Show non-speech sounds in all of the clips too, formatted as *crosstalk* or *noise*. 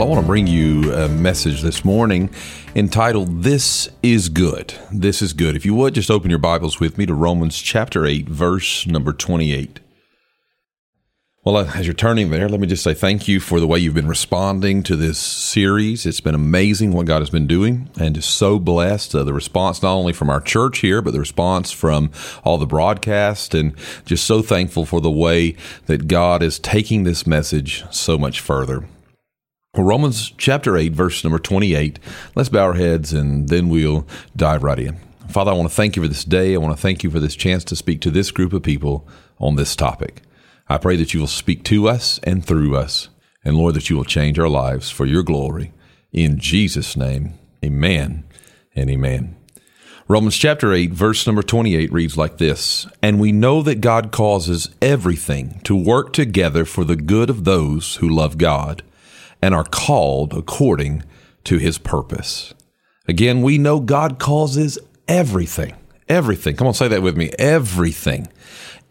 Well, I want to bring you a message this morning entitled This is Good. This is Good. If you would, just open your Bibles with me to Romans chapter 8, verse number 28. Well, uh, as you're turning there, let me just say thank you for the way you've been responding to this series. It's been amazing what God has been doing, and just so blessed. Uh, the response not only from our church here, but the response from all the broadcast, and just so thankful for the way that God is taking this message so much further. Romans chapter 8, verse number 28. Let's bow our heads and then we'll dive right in. Father, I want to thank you for this day. I want to thank you for this chance to speak to this group of people on this topic. I pray that you will speak to us and through us. And Lord, that you will change our lives for your glory. In Jesus' name, amen and amen. Romans chapter 8, verse number 28 reads like this And we know that God causes everything to work together for the good of those who love God and are called according to his purpose. Again, we know God causes everything, everything. Come on, say that with me. Everything.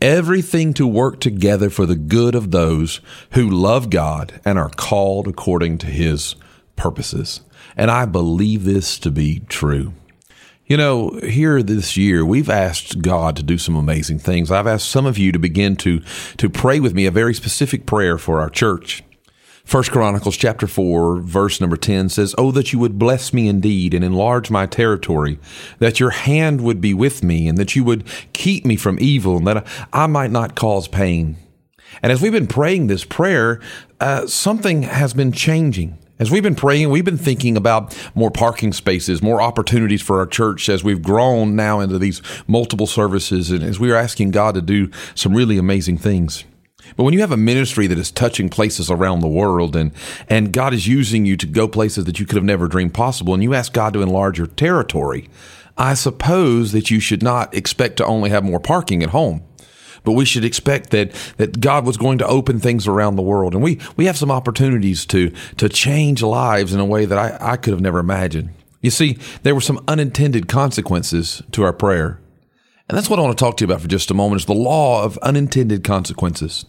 Everything to work together for the good of those who love God and are called according to his purposes. And I believe this to be true. You know, here this year, we've asked God to do some amazing things. I've asked some of you to begin to, to pray with me a very specific prayer for our church. First Chronicles chapter 4 verse number 10 says, "Oh that you would bless me indeed and enlarge my territory, that your hand would be with me and that you would keep me from evil and that I might not cause pain." And as we've been praying this prayer, uh, something has been changing. As we've been praying, we've been thinking about more parking spaces, more opportunities for our church as we've grown now into these multiple services and as we are asking God to do some really amazing things. But when you have a ministry that is touching places around the world and, and God is using you to go places that you could have never dreamed possible, and you ask God to enlarge your territory, I suppose that you should not expect to only have more parking at home. But we should expect that, that God was going to open things around the world. And we, we have some opportunities to, to change lives in a way that I, I could have never imagined. You see, there were some unintended consequences to our prayer. And that's what I want to talk to you about for just a moment is the law of unintended consequences.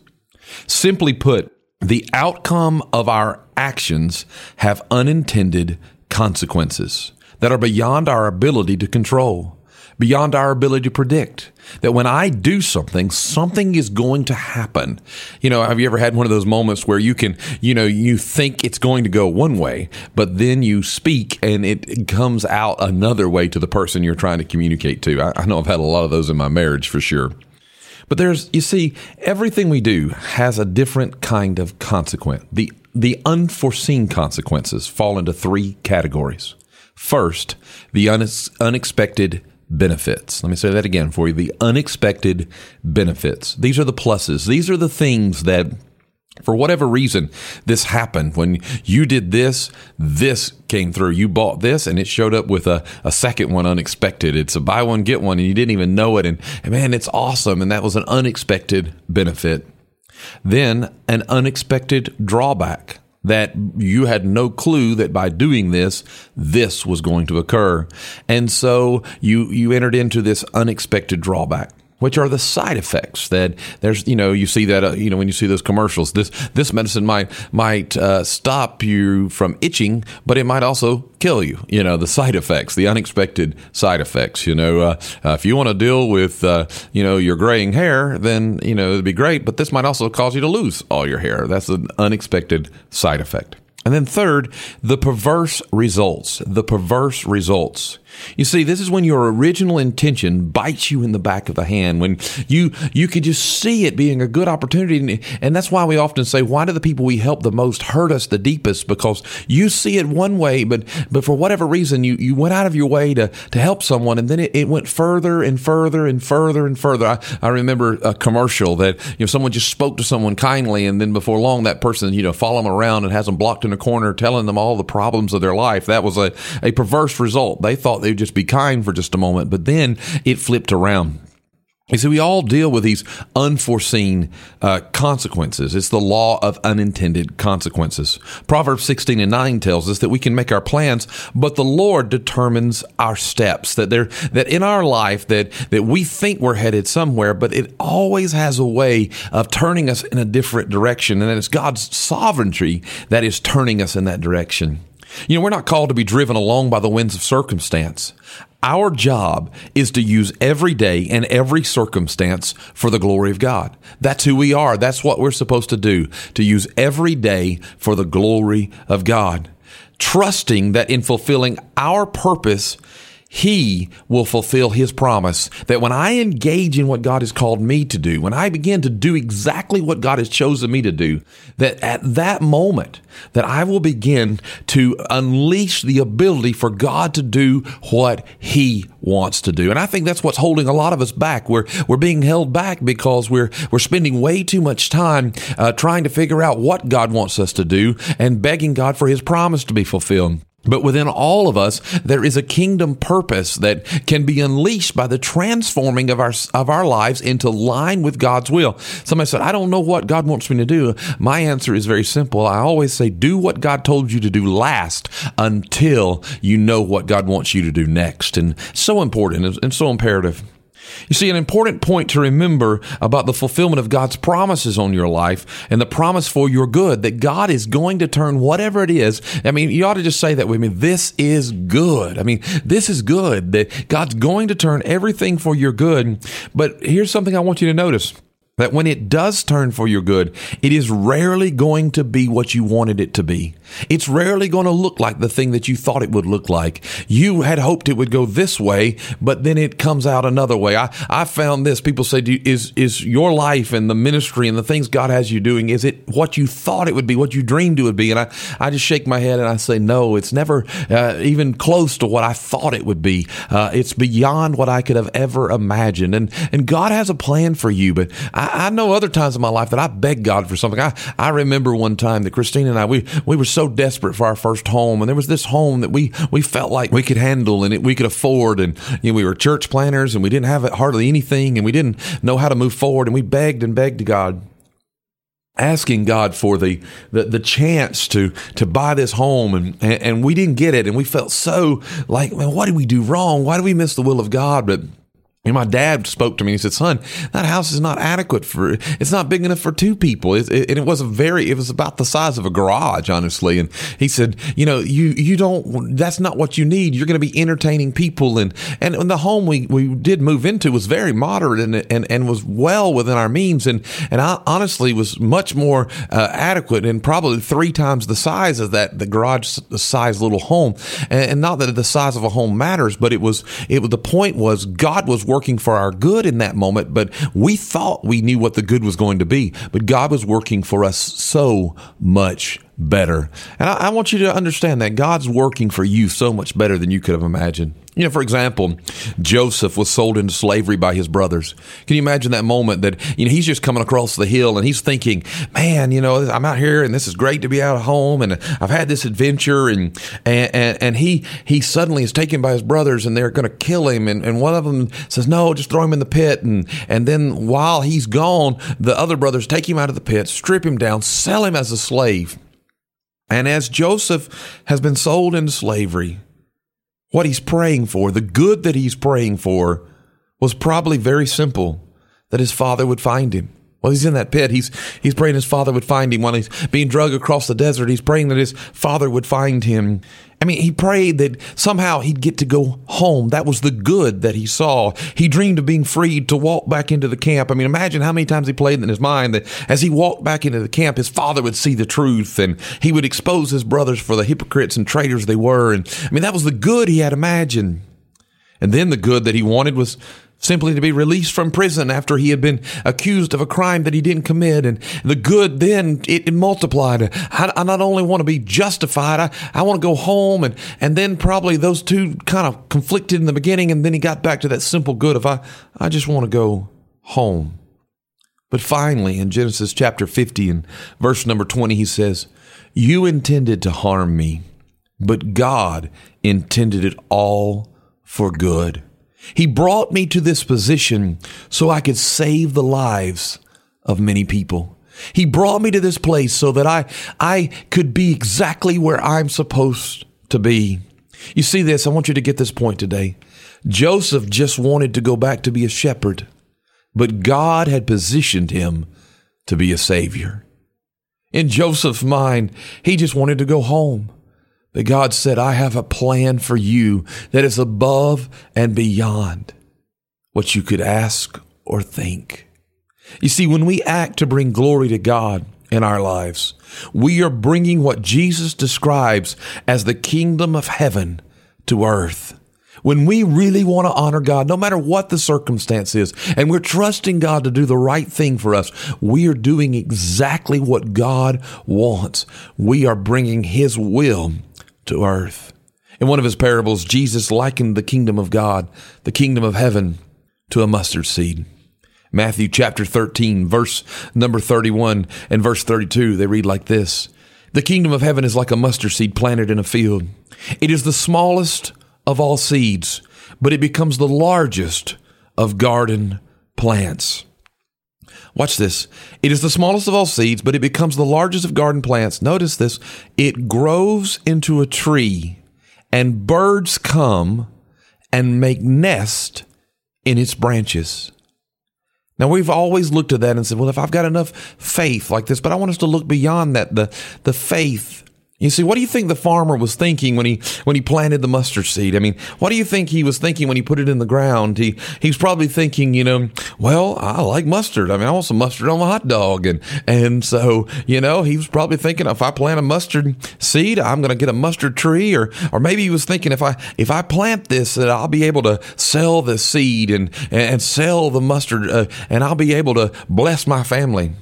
Simply put, the outcome of our actions have unintended consequences that are beyond our ability to control, beyond our ability to predict. That when I do something, something is going to happen. You know, have you ever had one of those moments where you can, you know, you think it's going to go one way, but then you speak and it comes out another way to the person you're trying to communicate to? I, I know I've had a lot of those in my marriage for sure. But there's, you see, everything we do has a different kind of consequence. The, the unforeseen consequences fall into three categories. First, the unexpected benefits. Let me say that again for you. The unexpected benefits. These are the pluses. These are the things that for whatever reason, this happened. When you did this, this came through. You bought this and it showed up with a, a second one unexpected. It's a buy one, get one, and you didn't even know it. And, and man, it's awesome. And that was an unexpected benefit. Then an unexpected drawback that you had no clue that by doing this, this was going to occur. And so you, you entered into this unexpected drawback which are the side effects that there's you know you see that uh, you know when you see those commercials this this medicine might might uh, stop you from itching but it might also kill you you know the side effects the unexpected side effects you know uh, uh if you want to deal with uh, you know your graying hair then you know it'd be great but this might also cause you to lose all your hair that's an unexpected side effect and then third, the perverse results. The perverse results. You see, this is when your original intention bites you in the back of the hand, when you you could just see it being a good opportunity. And that's why we often say, why do the people we help the most hurt us the deepest? Because you see it one way, but but for whatever reason, you, you went out of your way to, to help someone, and then it, it went further and further and further and further. I, I remember a commercial that you know someone just spoke to someone kindly, and then before long, that person you know follow them around and has them blocked in a corner, telling them all the problems of their life. That was a, a perverse result. They thought thought they would just be kind for just a moment, but then it flipped around. You see, we all deal with these unforeseen uh, consequences. It's the law of unintended consequences. Proverbs 16 and 9 tells us that we can make our plans, but the Lord determines our steps. That there, that in our life, that, that we think we're headed somewhere, but it always has a way of turning us in a different direction. And that it's God's sovereignty that is turning us in that direction. You know, we're not called to be driven along by the winds of circumstance. Our job is to use every day and every circumstance for the glory of God. That's who we are. That's what we're supposed to do, to use every day for the glory of God. Trusting that in fulfilling our purpose, he will fulfill his promise that when I engage in what God has called me to do, when I begin to do exactly what God has chosen me to do, that at that moment, that I will begin to unleash the ability for God to do what he wants to do. And I think that's what's holding a lot of us back. We're, we're being held back because we're, we're spending way too much time uh, trying to figure out what God wants us to do and begging God for his promise to be fulfilled. But within all of us, there is a kingdom purpose that can be unleashed by the transforming of our, of our lives into line with God's will. Somebody said, I don't know what God wants me to do. My answer is very simple. I always say, do what God told you to do last until you know what God wants you to do next. And so important and so imperative. You see, an important point to remember about the fulfillment of God's promises on your life and the promise for your good that God is going to turn whatever it is. I mean, you ought to just say that with me. This is good. I mean, this is good that God's going to turn everything for your good. But here's something I want you to notice that when it does turn for your good, it is rarely going to be what you wanted it to be. It's rarely going to look like the thing that you thought it would look like. You had hoped it would go this way, but then it comes out another way. I, I found this. People say, is, is your life and the ministry and the things God has you doing, is it what you thought it would be, what you dreamed it would be? And I, I just shake my head and I say, no, it's never uh, even close to what I thought it would be. Uh, it's beyond what I could have ever imagined. And, and God has a plan for you, but I, I know other times in my life that I begged God for something. I, I remember one time that Christine and I, we, we were so so desperate for our first home, and there was this home that we we felt like we could handle and it, we could afford, and you know, we were church planners and we didn't have hardly anything, and we didn't know how to move forward, and we begged and begged to God asking God for the, the, the chance to to buy this home and, and, and we didn't get it and we felt so like man what did we do wrong why did we miss the will of God but and my dad spoke to me and he said, son, that house is not adequate for, it's not big enough for two people. It, it, and it was a very, it was about the size of a garage, honestly. And he said, you know, you, you don't, that's not what you need. You're going to be entertaining people. And, and, the home we, we did move into was very moderate and, and, and was well within our means. And, and I honestly was much more uh, adequate and probably three times the size of that, the garage size little home. And, and not that the size of a home matters, but it was, it was, the point was God was working for our good in that moment, but we thought we knew what the good was going to be. But God was working for us so much better. And I, I want you to understand that God's working for you so much better than you could have imagined. You know, for example, Joseph was sold into slavery by his brothers. Can you imagine that moment that, you know, he's just coming across the hill and he's thinking, man, you know, I'm out here and this is great to be out of home and I've had this adventure and, and, and he, he suddenly is taken by his brothers and they're going to kill him. And, and one of them says, no, just throw him in the pit. And, and then while he's gone, the other brothers take him out of the pit, strip him down, sell him as a slave. And as Joseph has been sold into slavery, what he's praying for, the good that he's praying for, was probably very simple that his father would find him. Well, he's in that pit. He's, he's praying his father would find him. While he's being dragged across the desert, he's praying that his father would find him. I mean, he prayed that somehow he'd get to go home. That was the good that he saw. He dreamed of being freed to walk back into the camp. I mean, imagine how many times he played in his mind that as he walked back into the camp, his father would see the truth and he would expose his brothers for the hypocrites and traitors they were. And I mean, that was the good he had imagined. And then the good that he wanted was simply to be released from prison after he had been accused of a crime that he didn't commit. And the good then it, it multiplied. I, I, not only want to be justified, I, I want to go home. And, and then probably those two kind of conflicted in the beginning. And then he got back to that simple good of I, I just want to go home. But finally, in Genesis chapter 50 and verse number 20, he says, You intended to harm me, but God intended it all for good. He brought me to this position so I could save the lives of many people. He brought me to this place so that I, I could be exactly where I'm supposed to be. You see this, I want you to get this point today. Joseph just wanted to go back to be a shepherd, but God had positioned him to be a savior. In Joseph's mind, he just wanted to go home. But God said, I have a plan for you that is above and beyond what you could ask or think. You see, when we act to bring glory to God in our lives, we are bringing what Jesus describes as the kingdom of heaven to earth. When we really want to honor God, no matter what the circumstance is, and we're trusting God to do the right thing for us, we are doing exactly what God wants. We are bringing His will to earth. In one of his parables, Jesus likened the kingdom of God, the kingdom of heaven, to a mustard seed. Matthew chapter 13, verse number 31 and verse 32, they read like this The kingdom of heaven is like a mustard seed planted in a field. It is the smallest of all seeds, but it becomes the largest of garden plants. Watch this. It is the smallest of all seeds, but it becomes the largest of garden plants. Notice this. It grows into a tree, and birds come and make nest in its branches. Now we've always looked at that and said, well, if I've got enough faith like this, but I want us to look beyond that, the the faith you see, what do you think the farmer was thinking when he when he planted the mustard seed? I mean, what do you think he was thinking when he put it in the ground? He he was probably thinking, you know, well, I like mustard. I mean, I want some mustard on my hot dog, and and so you know, he was probably thinking, if I plant a mustard seed, I'm going to get a mustard tree, or or maybe he was thinking, if I if I plant this, that I'll be able to sell the seed and and sell the mustard, uh, and I'll be able to bless my family.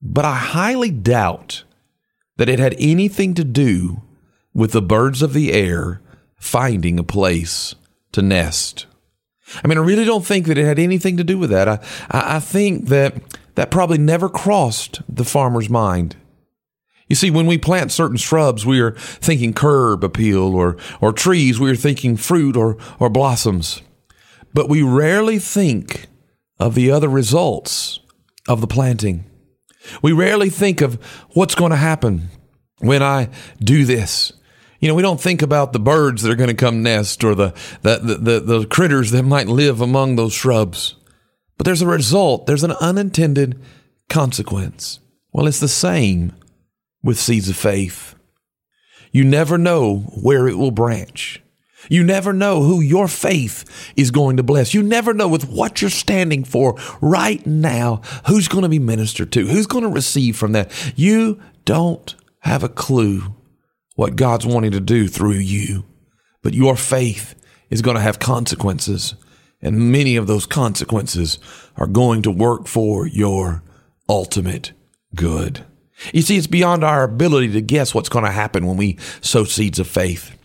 But I highly doubt that it had anything to do with the birds of the air finding a place to nest. I mean, I really don't think that it had anything to do with that. I, I think that that probably never crossed the farmer's mind. You see, when we plant certain shrubs, we are thinking curb appeal, or, or trees, we are thinking fruit or, or blossoms. But we rarely think of the other results of the planting. We rarely think of what's going to happen when I do this. You know, we don't think about the birds that are going to come nest or the, the, the, the, critters that might live among those shrubs. But there's a result, there's an unintended consequence. Well, it's the same with seeds of faith. You never know where it will branch. You never know who your faith is going to bless. You never know with what you're standing for right now who's going to be ministered to, who's going to receive from that. You don't have a clue what God's wanting to do through you, but your faith is going to have consequences, and many of those consequences are going to work for your ultimate good. You see, it's beyond our ability to guess what's going to happen when we sow seeds of faith.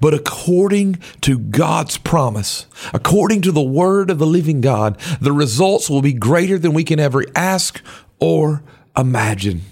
But according to God's promise, according to the word of the living God, the results will be greater than we can ever ask or imagine.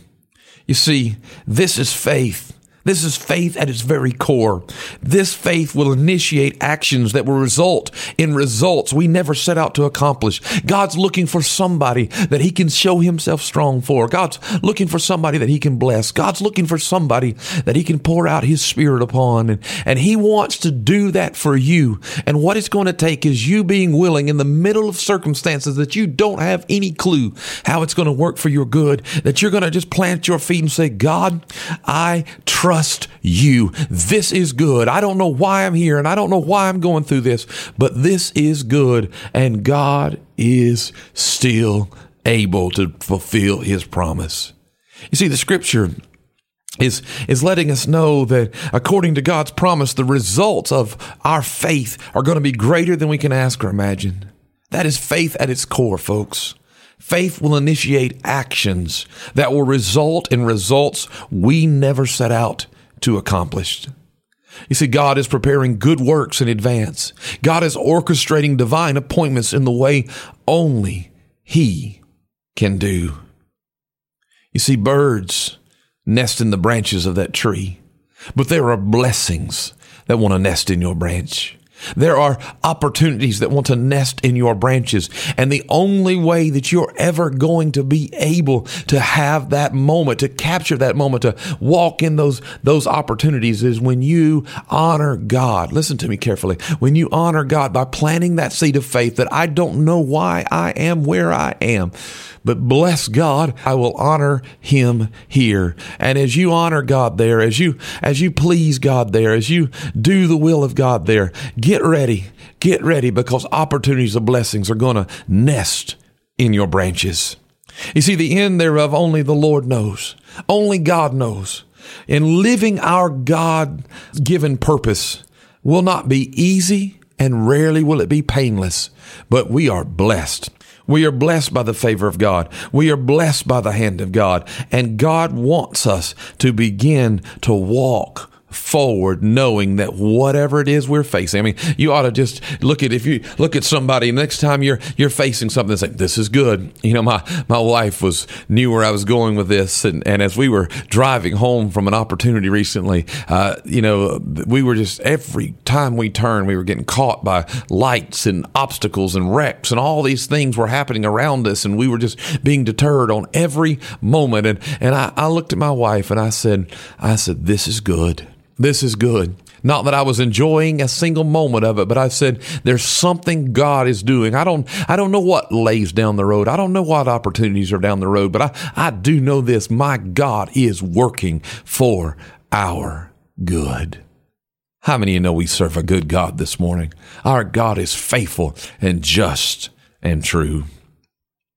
You see, this is faith. This is faith at its very core. This faith will initiate actions that will result in results we never set out to accomplish. God's looking for somebody that He can show Himself strong for. God's looking for somebody that He can bless. God's looking for somebody that He can pour out His Spirit upon. And, and He wants to do that for you. And what it's going to take is you being willing in the middle of circumstances that you don't have any clue how it's going to work for your good, that you're going to just plant your feet and say, God, I trust trust you. This is good. I don't know why I'm here and I don't know why I'm going through this, but this is good. And God is still able to fulfill his promise. You see, the scripture is, is letting us know that according to God's promise, the results of our faith are going to be greater than we can ask or imagine. That is faith at its core, folks. Faith will initiate actions that will result in results we never set out to accomplish. You see, God is preparing good works in advance. God is orchestrating divine appointments in the way only He can do. You see, birds nest in the branches of that tree, but there are blessings that want to nest in your branch. There are opportunities that want to nest in your branches. And the only way that you're ever going to be able to have that moment, to capture that moment, to walk in those, those opportunities is when you honor God. Listen to me carefully. When you honor God by planting that seed of faith that I don't know why I am where I am, but bless God, I will honor him here. And as you honor God there, as you, as you please God there, as you do the will of God there, get ready. Get ready because opportunities of blessings are going to nest in your branches. You see, the end thereof only the Lord knows. Only God knows. In living our God given purpose will not be easy and rarely will it be painless, but we are blessed. We are blessed by the favor of God. We are blessed by the hand of God. And God wants us to begin to walk forward knowing that whatever it is we're facing. I mean, you ought to just look at if you look at somebody next time you're you're facing something and say, This is good. You know, my my wife was knew where I was going with this and, and as we were driving home from an opportunity recently, uh, you know, we were just every time we turned, we were getting caught by lights and obstacles and wrecks and all these things were happening around us and we were just being deterred on every moment. And and I, I looked at my wife and I said, I said, This is good. This is good. Not that I was enjoying a single moment of it, but I said there's something God is doing. I don't I don't know what lays down the road. I don't know what opportunities are down the road, but I, I do know this. My God is working for our good. How many of you know we serve a good God this morning? Our God is faithful and just and true.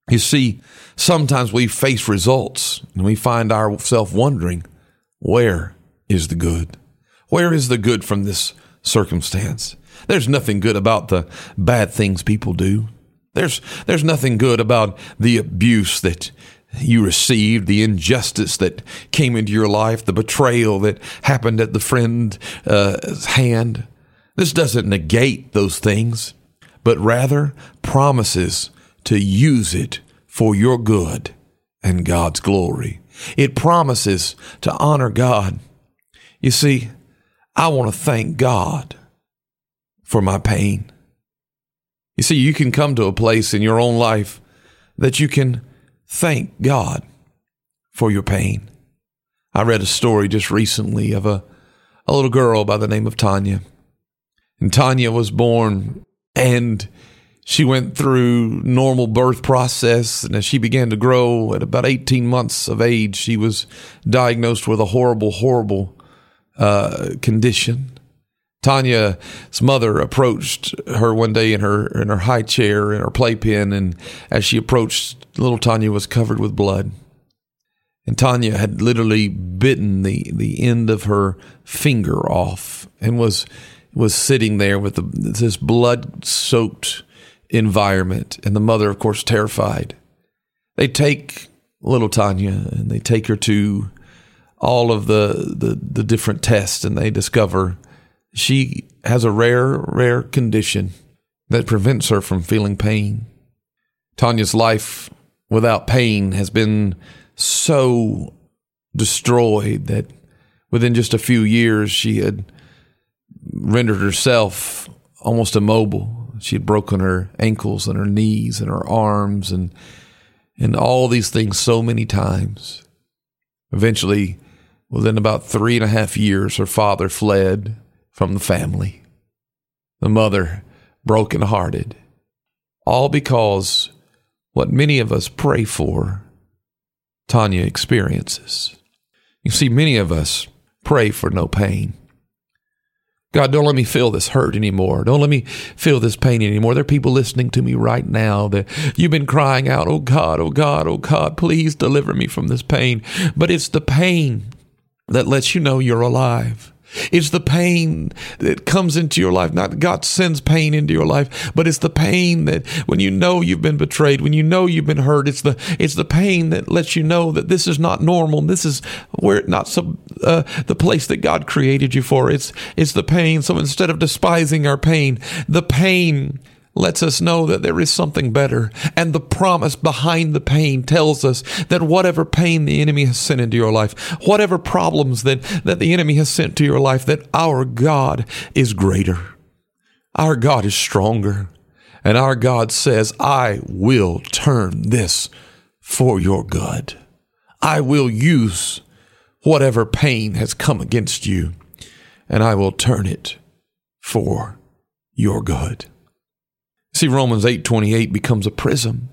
You see, sometimes we face results and we find ourselves wondering, where is the good? Where is the good from this circumstance? There's nothing good about the bad things people do. There's, there's nothing good about the abuse that you received, the injustice that came into your life, the betrayal that happened at the friend's uh, hand. This doesn't negate those things, but rather promises to use it for your good and God's glory. It promises to honor God. You see, I want to thank God for my pain. You see, you can come to a place in your own life that you can thank God for your pain. I read a story just recently of a, a little girl by the name of Tanya. And Tanya was born and she went through normal birth process and as she began to grow at about 18 months of age she was diagnosed with a horrible horrible uh, condition. Tanya's mother approached her one day in her in her high chair in her playpen, and as she approached, little Tanya was covered with blood. And Tanya had literally bitten the, the end of her finger off and was was sitting there with the, this blood soaked environment. And the mother, of course, terrified. They take little Tanya and they take her to all of the, the, the different tests and they discover she has a rare, rare condition that prevents her from feeling pain. Tanya's life without pain has been so destroyed that within just a few years she had rendered herself almost immobile. She had broken her ankles and her knees and her arms and and all these things so many times. Eventually, Within about three and a half years, her father fled from the family. The mother, broken-hearted, all because what many of us pray for, Tanya experiences. You see, many of us pray for no pain. God, don't let me feel this hurt anymore. Don't let me feel this pain anymore. There are people listening to me right now that you've been crying out, Oh God, oh God, oh God, please deliver me from this pain. But it's the pain that lets you know you're alive. It's the pain that comes into your life. Not God sends pain into your life, but it's the pain that when you know you've been betrayed, when you know you've been hurt, it's the it's the pain that lets you know that this is not normal. This is where not some uh, the place that God created you for. It's it's the pain. So instead of despising our pain, the pain lets us know that there is something better. And the promise behind the pain tells us that whatever pain the enemy has sent into your life, whatever problems that, that the enemy has sent to your life, that our God is greater. Our God is stronger. And our God says, I will turn this for your good. I will use whatever pain has come against you, and I will turn it for your good. See, Romans 8:28 becomes a prism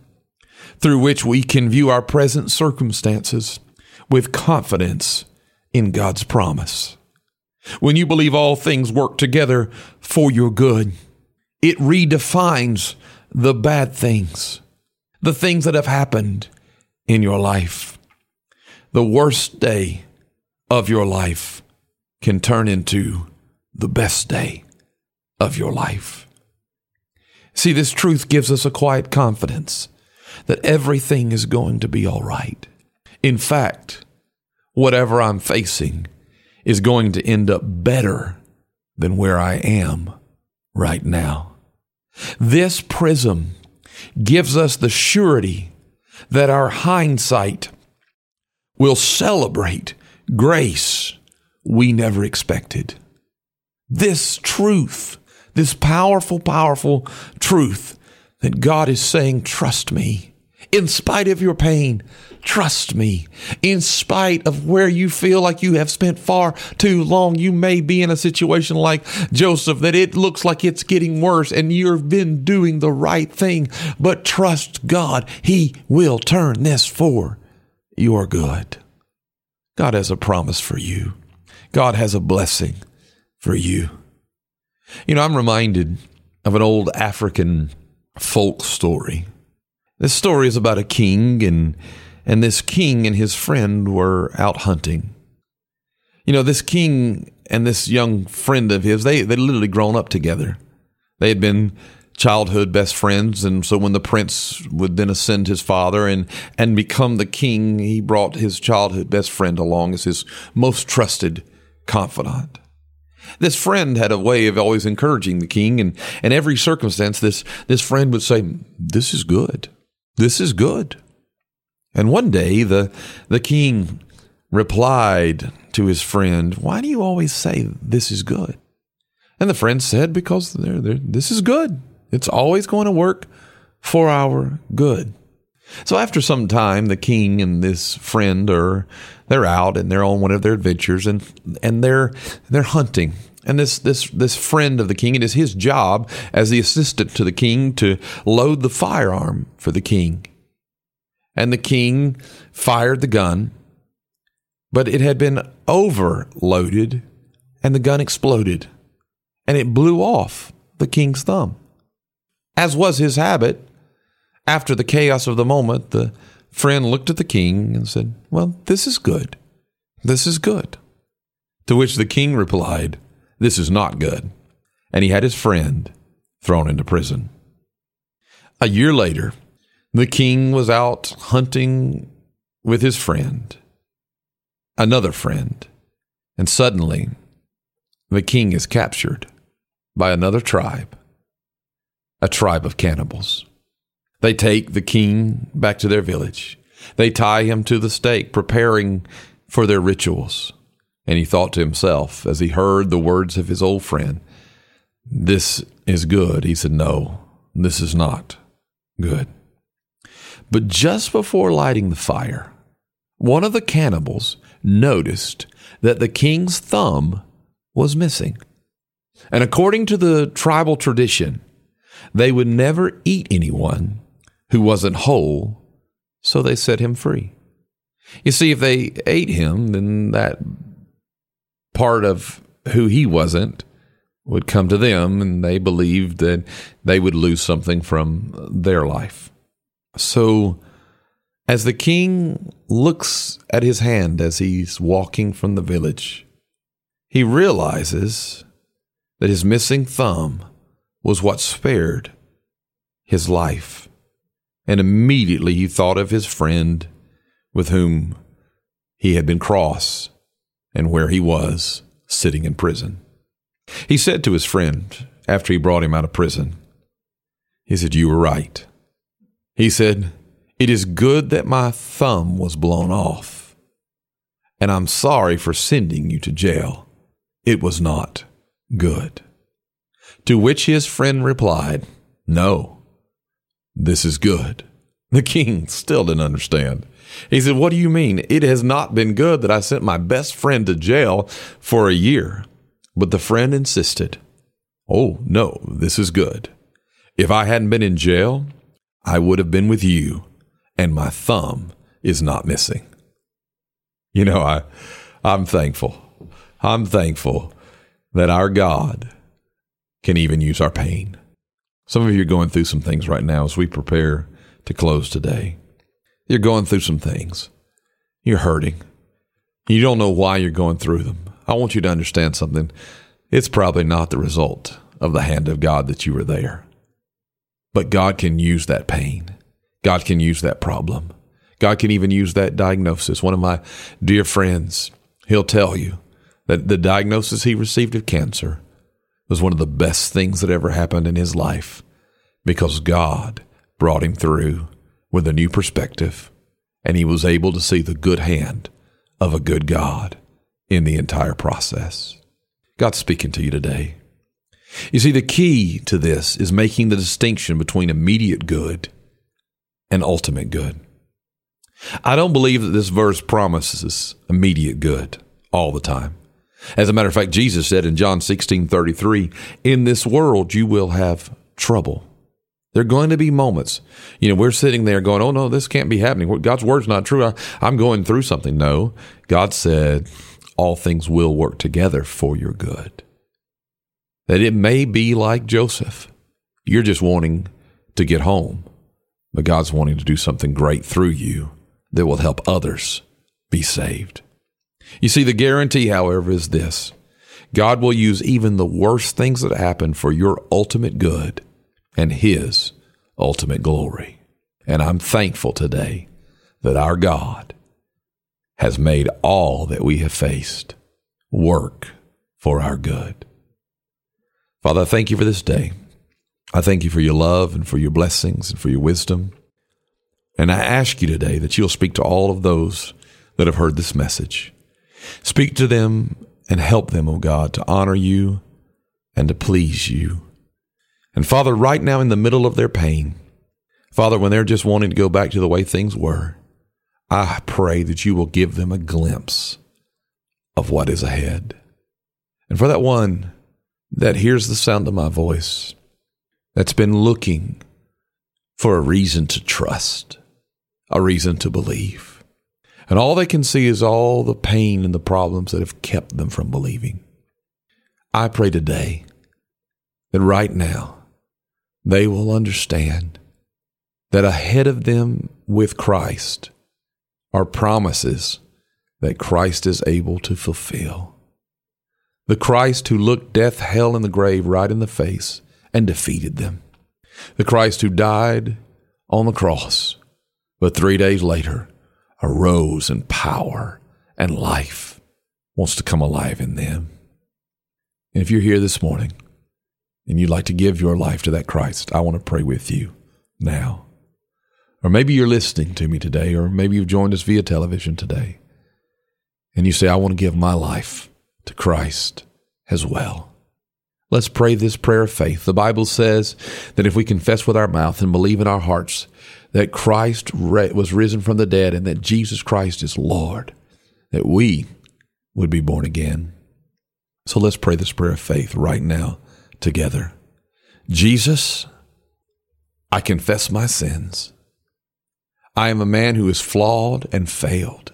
through which we can view our present circumstances with confidence in God's promise. When you believe all things work together for your good, it redefines the bad things, the things that have happened in your life. The worst day of your life can turn into the best day of your life. See, this truth gives us a quiet confidence that everything is going to be all right. In fact, whatever I'm facing is going to end up better than where I am right now. This prism gives us the surety that our hindsight will celebrate grace we never expected. This truth, this powerful, powerful truth that God is saying, trust me. In spite of your pain, trust me. In spite of where you feel like you have spent far too long, you may be in a situation like Joseph that it looks like it's getting worse and you've been doing the right thing. But trust God, He will turn this for your good. God has a promise for you. God has a blessing for you. You know, I'm reminded of an old African folk story. This story is about a king and and this king and his friend were out hunting. You know, this king and this young friend of his, they they literally grown up together. They had been childhood best friends and so when the prince would then ascend his father and and become the king he brought his childhood best friend along as his most trusted confidant this friend had a way of always encouraging the king and in every circumstance this this friend would say this is good. This is good. And one day the the king replied to his friend why do you always say this is good? And the friend said because they're, they're, this is good. It's always going to work for our good. So after some time, the king and this friend are they're out and they're on one of their adventures and and they're they're hunting. And this this this friend of the king, it is his job as the assistant to the king to load the firearm for the king. And the king fired the gun, but it had been overloaded and the gun exploded and it blew off the king's thumb. As was his habit, after the chaos of the moment, the friend looked at the king and said, Well, this is good. This is good. To which the king replied, This is not good. And he had his friend thrown into prison. A year later, the king was out hunting with his friend, another friend, and suddenly the king is captured by another tribe a tribe of cannibals. They take the king back to their village. They tie him to the stake, preparing for their rituals. And he thought to himself, as he heard the words of his old friend, This is good. He said, No, this is not good. But just before lighting the fire, one of the cannibals noticed that the king's thumb was missing. And according to the tribal tradition, they would never eat anyone who wasn't whole, so they set him free. You see, if they ate him, then that part of who he wasn't would come to them, and they believed that they would lose something from their life. So, as the king looks at his hand as he's walking from the village, he realizes that his missing thumb was what spared his life. And immediately he thought of his friend with whom he had been cross and where he was sitting in prison. He said to his friend after he brought him out of prison, he said, You were right. He said, It is good that my thumb was blown off, and I'm sorry for sending you to jail. It was not good. To which his friend replied, No, this is good. *laughs* The king still didn't understand. He said, What do you mean? It has not been good that I sent my best friend to jail for a year. But the friend insisted, Oh, no, this is good. If I hadn't been in jail, I would have been with you, and my thumb is not missing. You know, I, I'm thankful. I'm thankful that our God can even use our pain. Some of you are going through some things right now as we prepare to close today. You're going through some things. You're hurting. You don't know why you're going through them. I want you to understand something. It's probably not the result of the hand of God that you were there. But God can use that pain. God can use that problem. God can even use that diagnosis. One of my dear friends, he'll tell you that the diagnosis he received of cancer was one of the best things that ever happened in his life because God brought him through with a new perspective and he was able to see the good hand of a good God in the entire process. God's speaking to you today. You see, the key to this is making the distinction between immediate good and ultimate good. I don't believe that this verse promises immediate good all the time. As a matter of fact, Jesus said in John 16 33, In this world you will have trouble. There are going to be moments, you know, we're sitting there going, Oh no, this can't be happening. God's word's not true. I, I'm going through something. No, God said, All things will work together for your good. That it may be like Joseph. You're just wanting to get home, but God's wanting to do something great through you that will help others be saved. You see, the guarantee, however, is this God will use even the worst things that happen for your ultimate good and His ultimate glory. And I'm thankful today that our God has made all that we have faced work for our good. Father, I thank you for this day. I thank you for your love and for your blessings and for your wisdom. And I ask you today that you'll speak to all of those that have heard this message. Speak to them and help them, O oh God, to honor you and to please you. And Father, right now in the middle of their pain, Father, when they're just wanting to go back to the way things were, I pray that you will give them a glimpse of what is ahead. And for that one that hears the sound of my voice, that's been looking for a reason to trust, a reason to believe, and all they can see is all the pain and the problems that have kept them from believing. I pray today that right now they will understand that ahead of them with Christ are promises that Christ is able to fulfill. The Christ who looked death, hell, and the grave right in the face and defeated them. The Christ who died on the cross, but three days later arose in power and life wants to come alive in them. And if you're here this morning and you'd like to give your life to that Christ, I want to pray with you now. Or maybe you're listening to me today, or maybe you've joined us via television today, and you say, I want to give my life to Christ as well. Let's pray this prayer of faith. The Bible says that if we confess with our mouth and believe in our hearts that Christ was risen from the dead and that Jesus Christ is Lord, that we would be born again. So let's pray this prayer of faith right now together. Jesus, I confess my sins. I am a man who is flawed and failed.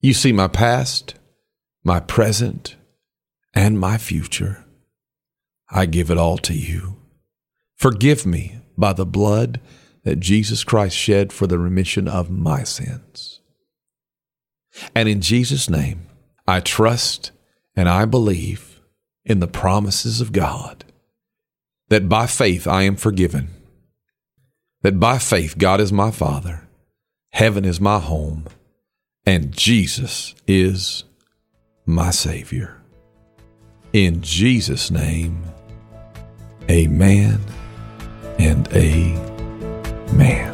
You see my past, my present, and my future. I give it all to you. Forgive me by the blood that Jesus Christ shed for the remission of my sins. And in Jesus' name, I trust and I believe in the promises of God that by faith I am forgiven, that by faith God is my Father, heaven is my home, and Jesus is my Savior. In Jesus' name, amen and amen